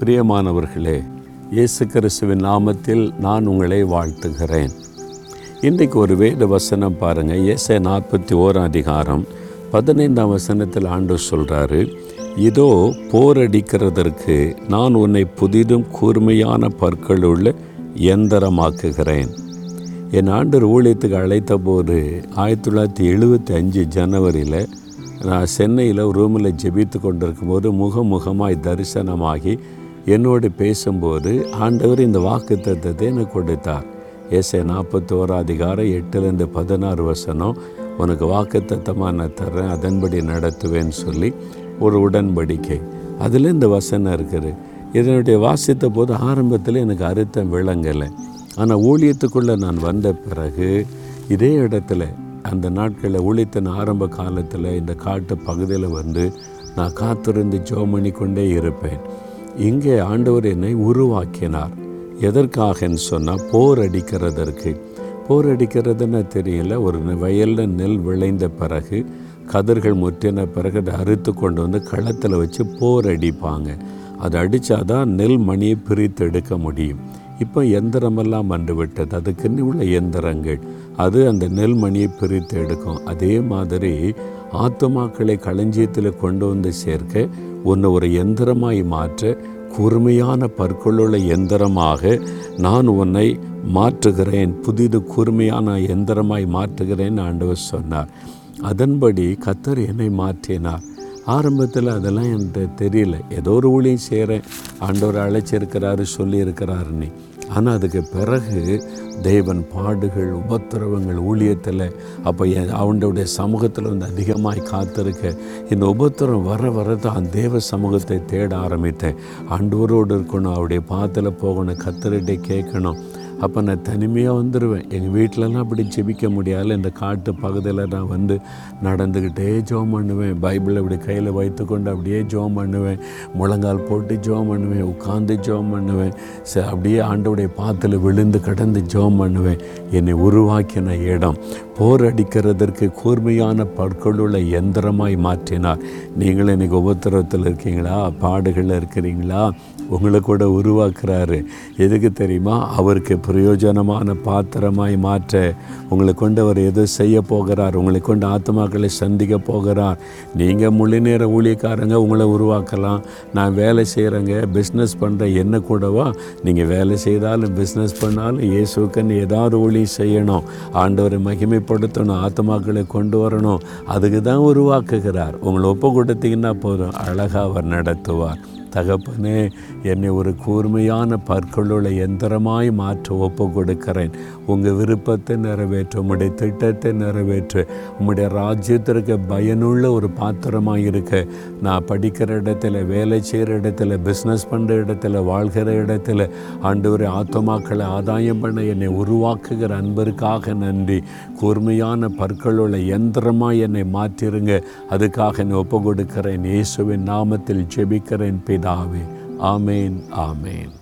பிரியமானவர்களே இயேசு கிறிஸ்துவின் நாமத்தில் நான் உங்களை வாழ்த்துகிறேன். இன்றைக்கு ஒரு வேத வசனம் பாருங்கள் இயேசை நாற்பத்தி ஓராம் அதிகாரம் பதினைந்தாம் வசனத்தில் ஆண்டு சொல்கிறாரு இதோ போரடிக்கிறதற்கு நான் உன்னை புதிதும் கூர்மையான பற்களுள்ள எந்திரமாக்குகிறேன். என் ஆண்டர் ஊழியத்துக்கு அழைத்த போது ஆயிரத்தி தொள்ளாயிரத்தி எழுபத்தி அஞ்சு ஜனவரியில் நான் சென்னையில் ரூமில் ஜெபித்து கொண்டிருக்கும் போது முகமுகமாய் தரிசனமாகி என்னோடு பேசும்போது ஆண்டவர் இந்த வாக்கு தத்துவத்தை எனக்கு கொடுத்தார். ஏசை நாற்பத்தோரா அதிகாரம் எட்டுலேருந்து பதினாறு வசனம் உனக்கு வாக்கு தத்தமாக நான் தர்றேன் அதன்படி நடத்துவேன்னு சொல்லி ஒரு உடன்படிக்கை. அதில் இந்த வசனம் இருக்குது. இதனுடைய வாசித்த போது ஆரம்பத்தில் எனக்கு அறுத்தம் விளங்கலை. ஆனால் ஊழியத்துக்குள்ளே நான் வந்த பிறகு இதே இடத்துல அந்த நாட்களில் ஊழியத்தின் ஆரம்ப காலத்தில் இந்த காட்டு பகுதியில் வந்து நான் காத்திருந்து ஜோமணி கொண்டே இருப்பேன். இங்கே ஆண்டவர் என்னை உருவாக்கினார். எதற்காகன்னு சொன்னால் போர் அடிக்கிறதற்கு. போர் அடிக்கிறதுன்னு தெரியல ஒரு வயலில் நெல் விளைந்த பிறகு கதிர்கள் முற்றின பிறகு அதை அறுத்து கொண்டு வந்து களத்தில் வச்சு போர் அடிப்பாங்க. அதை அடித்தாதான் நெல் மணியை பிரித்து எடுக்க முடியும். இப்போ எந்திரமெல்லாம் வந்து விட்டது. அதுக்குன்னு உள்ள எந்திரங்கள். அது அந்த நெல் மணியை பிரித்து எடுக்கும். அதே மாதிரி ஆத்துமாக்களை களஞ்சியத்தில் கொண்டு வந்து சேர்க்க உன்னை ஒரு எந்திரமாய் மாற்ற கூர்மையான பற்களுள்ள எந்திரமாக நான் உன்னை மாற்றுகிறேன். புதிது கூர்மையான எந்திரமாய் மாற்றுகிறேன் ஆண்டவர் சொன்னார். அதன்படி கத்தர் என்னை மாற்றினார். ஆரம்பத்தில் அதெல்லாம் எனக்கு தெரியல. ஏதோ ஒரு ஊழியம் செய்கிறேன். ஆண்டவர் அழைச்சிருக்கிறாரு சொல்லியிருக்கிறாருன்னு ஆனால் அதுக்கு பிறகு தேவன் பாடுகள் உபத்திரவங்கள் ஊழியத்தில் அப்போ அவனுடைய சமூகத்தில் வந்து அதிகமாக காத்திருக்க. இந்த உபத்திரம் வர வர தான் தேவ சமூகத்தை தேட ஆரம்பித்தேன். ஆண்டவரோடு இருக்கணும் அவருடைய பாத்தில் போகணும் கத்தரிட்டை கேட்கணும். அப்போ நான் தனிமையாக வந்துடுவேன் எங்கள் வீட்டிலலாம் அப்படி ஜெபிக்க முடியாது இந்த காட்டு பகுதியில் நான் வந்து நடந்துக்கிட்டே ஜோம் பண்ணுவேன். பைபிளை இப்படி கையில் வைத்துக்கொண்டு அப்படியே ஜோம் பண்ணுவேன். முழங்கால் போட்டு ஜோம் பண்ணுவேன். உட்காந்து ஜோம் பண்ணுவேன். ச அப்படியே ஆண்டோடைய பாத்தில் விழுந்து கடந்து ஜோம் பண்ணுவேன். என்னை உருவாக்கின இடம். போர் அடிக்கிறதற்கு கூர்மையான பற்களுள்ள எந்திரமாய் மாற்றினார். நீங்களும் இன்றைக்கி உபத்திரத்தில் இருக்கீங்களா? பாடுகளில் இருக்கிறீங்களா? உங்களை கூட உருவாக்குறாரு. எதுக்கு தெரியுமா? அவருக்கு பிரயோஜனமான பாத்திரமாய் மாற்ற. உங்களை கொண்டு அவர் எது செய்ய போகிறார்? உங்களை கொண்டு ஆத்மாக்களை சந்திக்க போகிறார். நீங்கள் முழு நேர ஊழியக்காரங்க உங்களை உருவாக்கலாம். நான் வேலை செய்கிறேங்க பிஸ்னஸ் பண்ணுற என்ன கூடவா? நீங்கள் வேலை செய்தாலும் பிஸ்னஸ் பண்ணாலும் இயேசுக்குன்னு ஏதாவது ஊழியம் செய்யணும். ஆண்டவரை மகிமைப்படுத்தணும் ஆத்மாக்களை கொண்டு வரணும். அதுக்கு தான் உருவாக்குகிறார். உங்களை ஒப்பு கொடுத்தீங்கன்னா போதும். அழகாக அவர் நடத்துவார். தகப்பனே என்னை ஒரு கூர்மையான பற்களுள்ள எந்திரமாய் மாற்ற ஒப்பு கொடுக்கிறேன் உங்கள் விருப்பத்தை நிறைவேற்ற உம்முடைய திட்டத்தை நிறைவேற்ற உம்முடைய ராஜ்யத்திற்கு பயனுள்ள ஒரு பாத்திரமாக இருக்க. நான் படிக்கிற இடத்துல வேலை செய்கிற இடத்துல பிஸ்னஸ் பண்ணுற இடத்துல வாழ்கிற இடத்துல ஆண்டு ஒரு ஆத்மாக்களை ஆதாயம் பண்ண என்னை உருவாக்குகிற அன்பருக்காக நன்றி. கூர்மையான பற்களுள்ள எந்திரமாக என்னை மாற்றிருங்க. அதுக்காக என்னை ஒப்பு கொடுக்கிறேன் இயேசுவின் நாமத்தில் ஜெபிக்கிறேன் பிதாவே ஆமேன் ஆமேன்.